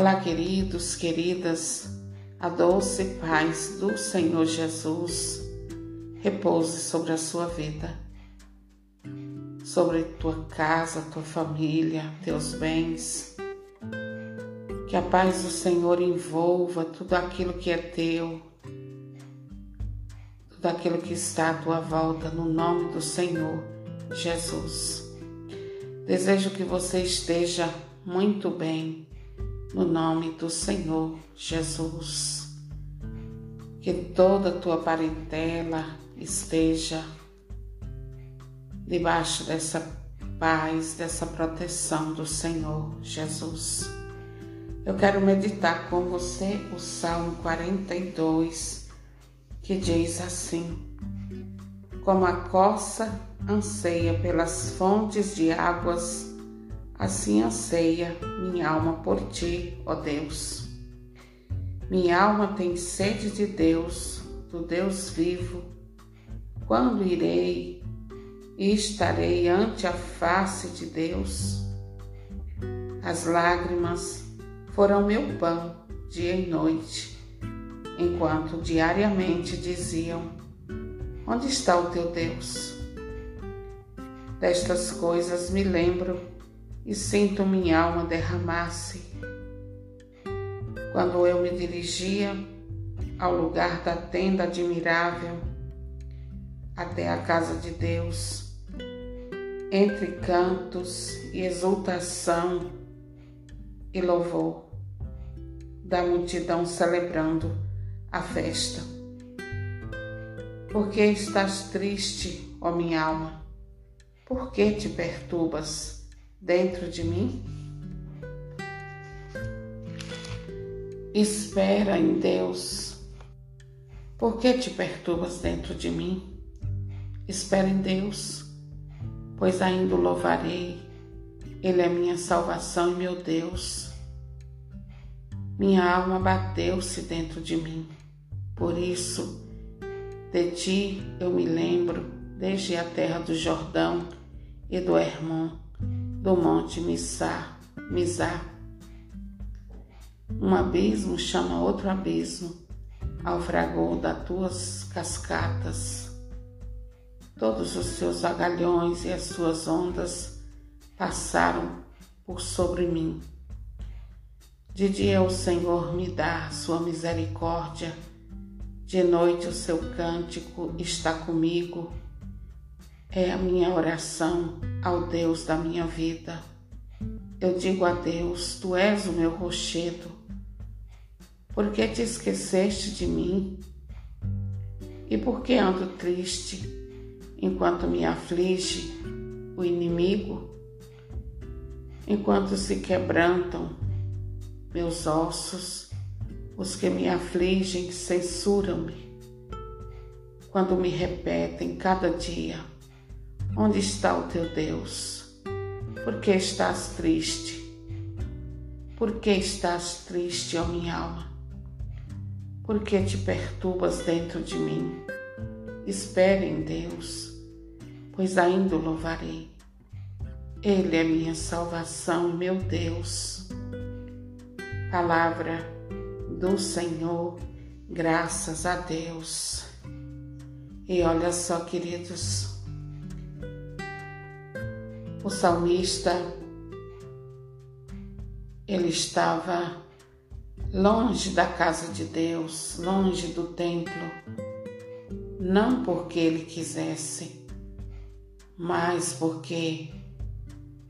Olá, queridos, queridas, a doce paz do Senhor Jesus repouse sobre a sua vida, sobre tua casa, tua família, teus bens. Que a paz do Senhor envolva tudo aquilo que é teu, tudo aquilo que está à tua volta, no nome do Senhor Jesus. Desejo que você esteja muito bem no nome do Senhor Jesus. Que toda a tua parentela esteja debaixo dessa paz, dessa proteção do Senhor Jesus. Eu quero meditar com você o Salmo 42, que diz assim: Como a coça anseia pelas fontes de águas, Assim anseia minha alma por ti, ó Deus. Minha alma tem sede de Deus, do Deus vivo. Quando irei e estarei ante a face de Deus? As lágrimas foram meu pão dia e noite, enquanto diariamente diziam: Onde está o teu Deus? Destas coisas me lembro e sinto minha alma derramar-se. Quando eu me dirigia ao lugar da tenda admirável, até a casa de Deus, entre cantos e exultação e louvor da multidão celebrando a festa. Por que estás triste, ó minha alma? Por que te perturbas? Dentro de mim? Espera em Deus. Por que te perturbas dentro de mim? Espera em Deus, pois ainda o louvarei. Ele é minha salvação e meu Deus. Minha alma bateu-se dentro de mim. Por isso, de ti eu me lembro desde a terra do Jordão e do Hermon do monte Missá, Mizá. Um abismo chama outro abismo ao fragor das tuas cascatas. Todos os seus agalhões e as suas ondas passaram por sobre mim. De dia o Senhor me dá sua misericórdia, de noite o seu cântico está comigo é a minha oração ao Deus da minha vida. Eu digo a Deus: Tu és o meu rochedo. Por que te esqueceste de mim? E por que ando triste enquanto me aflige o inimigo? Enquanto se quebrantam meus ossos, os que me afligem censuram-me. Quando me repetem cada dia, Onde está o teu Deus? Por que estás triste? Por que estás triste, ó minha alma? Por que te perturbas dentro de mim? Espere em Deus, pois ainda o louvarei. Ele é minha salvação meu Deus. Palavra do Senhor, graças a Deus. E olha só, queridos, o salmista ele estava longe da casa de Deus, longe do templo, não porque ele quisesse, mas porque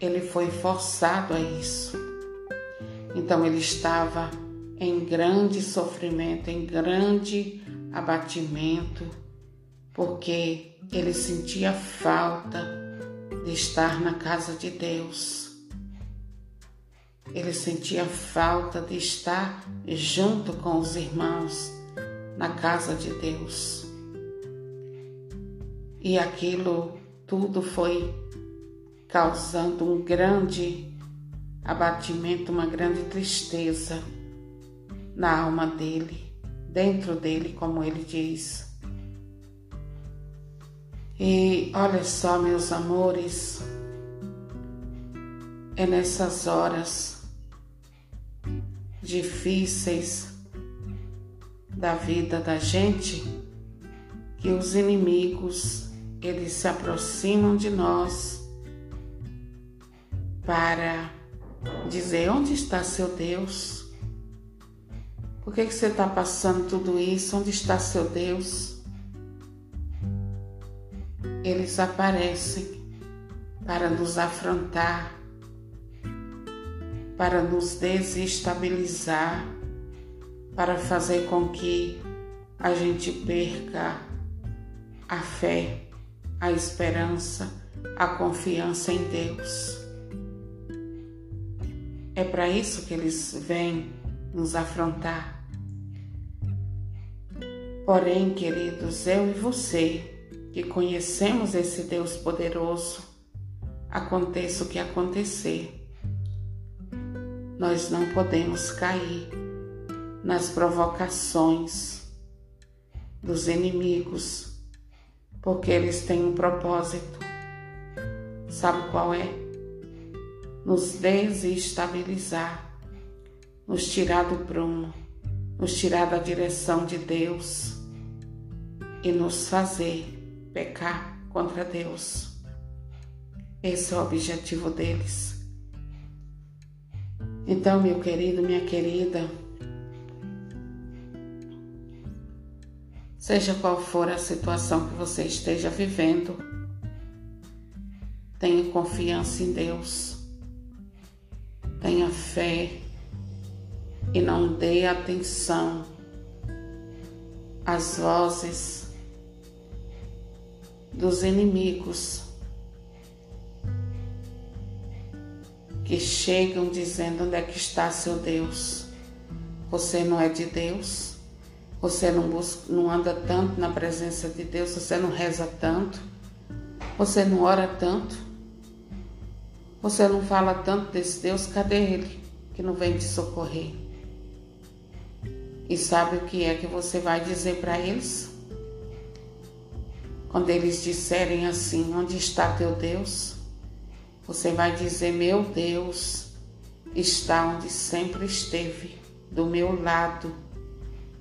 ele foi forçado a isso. Então ele estava em grande sofrimento, em grande abatimento, porque ele sentia falta de estar na casa de Deus. Ele sentia falta de estar junto com os irmãos na casa de Deus. E aquilo tudo foi causando um grande abatimento, uma grande tristeza na alma dele, dentro dele, como ele diz. E olha só, meus amores, é nessas horas difíceis da vida da gente que os inimigos eles se aproximam de nós para dizer onde está seu Deus? Por que, que você está passando tudo isso? Onde está seu Deus? Eles aparecem para nos afrontar, para nos desestabilizar, para fazer com que a gente perca a fé, a esperança, a confiança em Deus. É para isso que eles vêm nos afrontar. Porém, queridos, eu e você, que conhecemos esse Deus poderoso, aconteça o que acontecer, nós não podemos cair nas provocações dos inimigos, porque eles têm um propósito. Sabe qual é? Nos desestabilizar nos tirar do prumo, nos tirar da direção de Deus e nos fazer pecar contra Deus. Esse é o objetivo deles. Então, meu querido, minha querida, seja qual for a situação que você esteja vivendo, tenha confiança em Deus, tenha fé e não dê atenção às vozes dos inimigos que chegam dizendo onde é que está seu Deus. Você não é de Deus. Você não, busca, não anda tanto na presença de Deus, você não reza tanto, você não ora tanto, você não fala tanto desse Deus, cadê ele que não vem te socorrer? E sabe o que é que você vai dizer para eles? Quando eles disserem assim: Onde está teu Deus? Você vai dizer: Meu Deus está onde sempre esteve, do meu lado,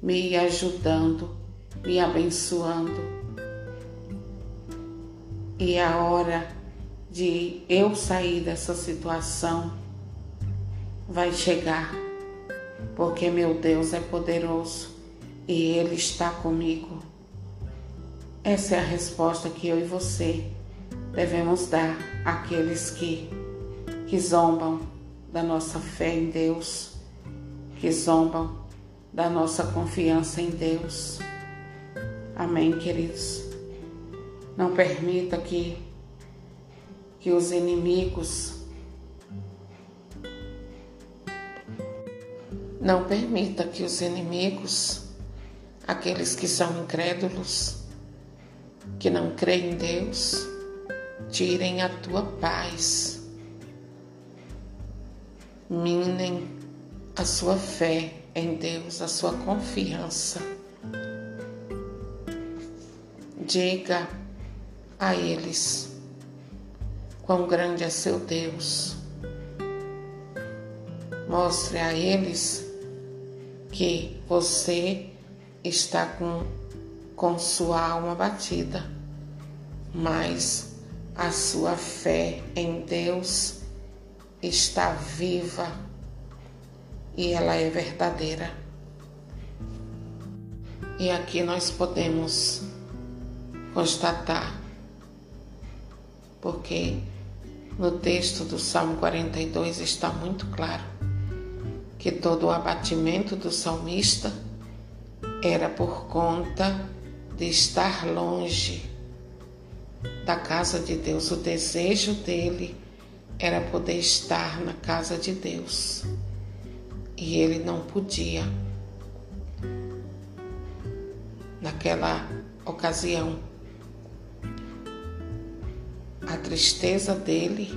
me ajudando, me abençoando. E a hora de eu sair dessa situação vai chegar porque meu Deus é poderoso e Ele está comigo. Essa é a resposta que eu e você devemos dar àqueles que, que zombam da nossa fé em Deus, que zombam da nossa confiança em Deus. Amém, queridos? Não permita que, que os inimigos Não permita que os inimigos, aqueles que são incrédulos, que não creem em Deus, tirem a tua paz, minem a sua fé em Deus, a sua confiança. Diga a eles quão grande é seu Deus. Mostre a eles que você está com, com sua alma batida, mas a sua fé em Deus está viva e ela é verdadeira. E aqui nós podemos constatar, porque no texto do Salmo 42 está muito claro que todo o abatimento do salmista era por conta de estar longe da casa de Deus. O desejo dele era poder estar na casa de Deus e ele não podia. Naquela ocasião, a tristeza dele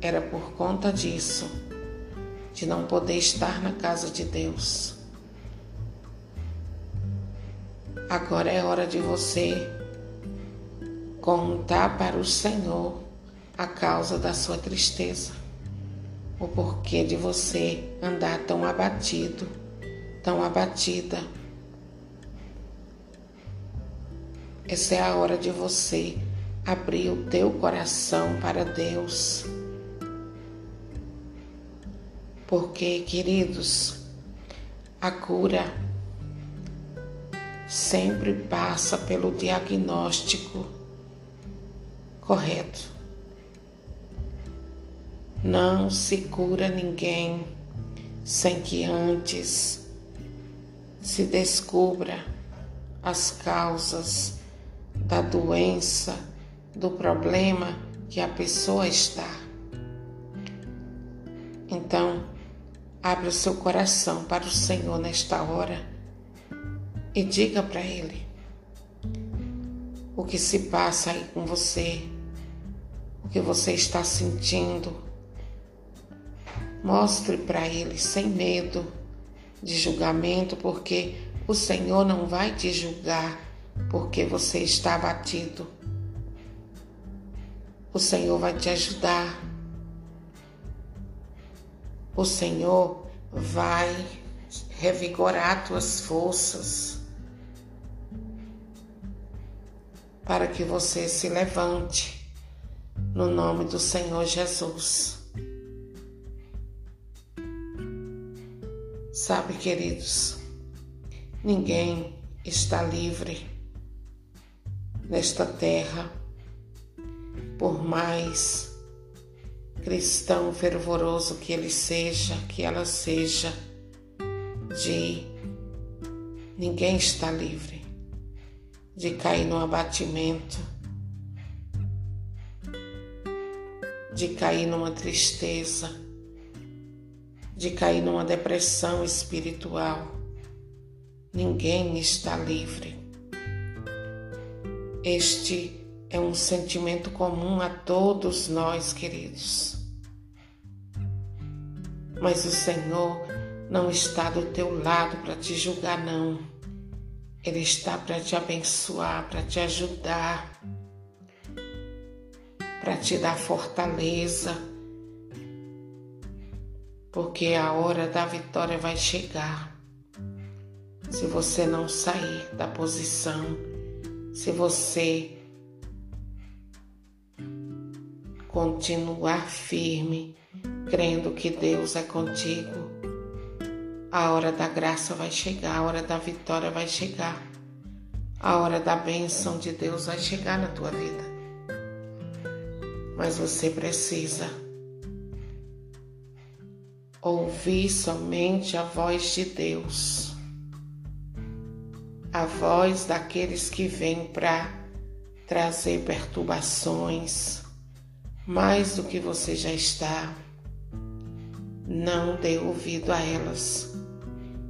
era por conta disso de não poder estar na casa de Deus. Agora é hora de você contar para o Senhor a causa da sua tristeza. o porquê de você andar tão abatido, tão abatida. Essa é a hora de você abrir o teu coração para Deus. Porque, queridos, a cura sempre passa pelo diagnóstico correto. Não se cura ninguém sem que antes se descubra as causas da doença, do problema que a pessoa está. Então, abra o seu coração para o Senhor nesta hora e diga para Ele o que se passa aí com você, o que você está sentindo. Mostre para Ele sem medo de julgamento, porque o Senhor não vai te julgar porque você está abatido. O Senhor vai te ajudar. O Senhor vai revigorar tuas forças para que você se levante no nome do Senhor Jesus. Sabe, queridos, ninguém está livre nesta terra, por mais cristão fervoroso que ele seja, que ela seja, de ninguém está livre de cair no abatimento, de cair numa tristeza, de cair numa depressão espiritual. Ninguém está livre. Este é um sentimento comum a todos nós, queridos. Mas o Senhor não está do teu lado para te julgar, não. Ele está para te abençoar, para te ajudar, para te dar fortaleza, porque a hora da vitória vai chegar. Se você não sair da posição, se você continuar firme, crendo que Deus é contigo, a hora da graça vai chegar, a hora da vitória vai chegar, a hora da bênção de Deus vai chegar na tua vida. Mas você precisa ouvir somente a voz de Deus a voz daqueles que vêm para trazer perturbações, mais do que você já está. Não dê ouvido a elas.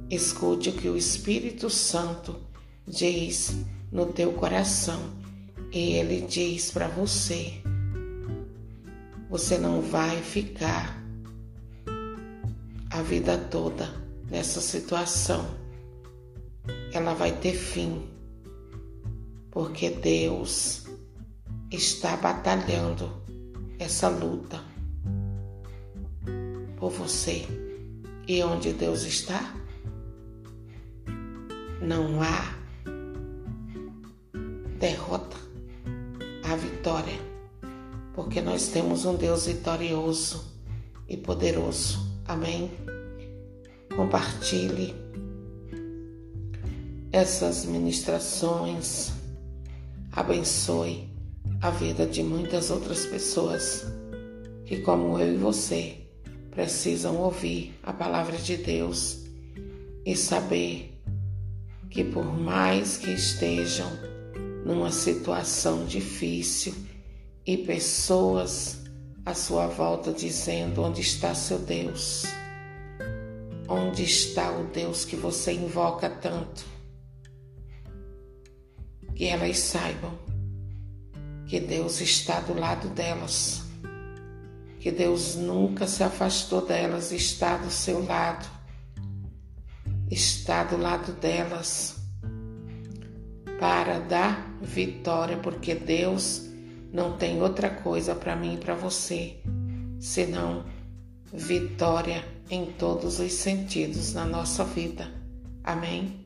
Escute o que o Espírito Santo diz no teu coração. E ele diz para você: você não vai ficar a vida toda nessa situação. Ela vai ter fim, porque Deus está batalhando essa luta por você. E onde Deus está, não há derrota, há vitória, porque nós temos um Deus vitorioso e poderoso. Amém? Compartilhe essas ministrações. Abençoe a vida de muitas outras pessoas que, como eu e você, precisam ouvir a palavra de Deus e saber que, por mais que estejam numa situação difícil e pessoas à sua volta dizendo: Onde está seu Deus? Onde está o Deus que você invoca tanto? que elas saibam que Deus está do lado delas, que Deus nunca se afastou delas, está do seu lado, está do lado delas para dar vitória, porque Deus não tem outra coisa para mim e para você senão vitória em todos os sentidos na nossa vida. Amém?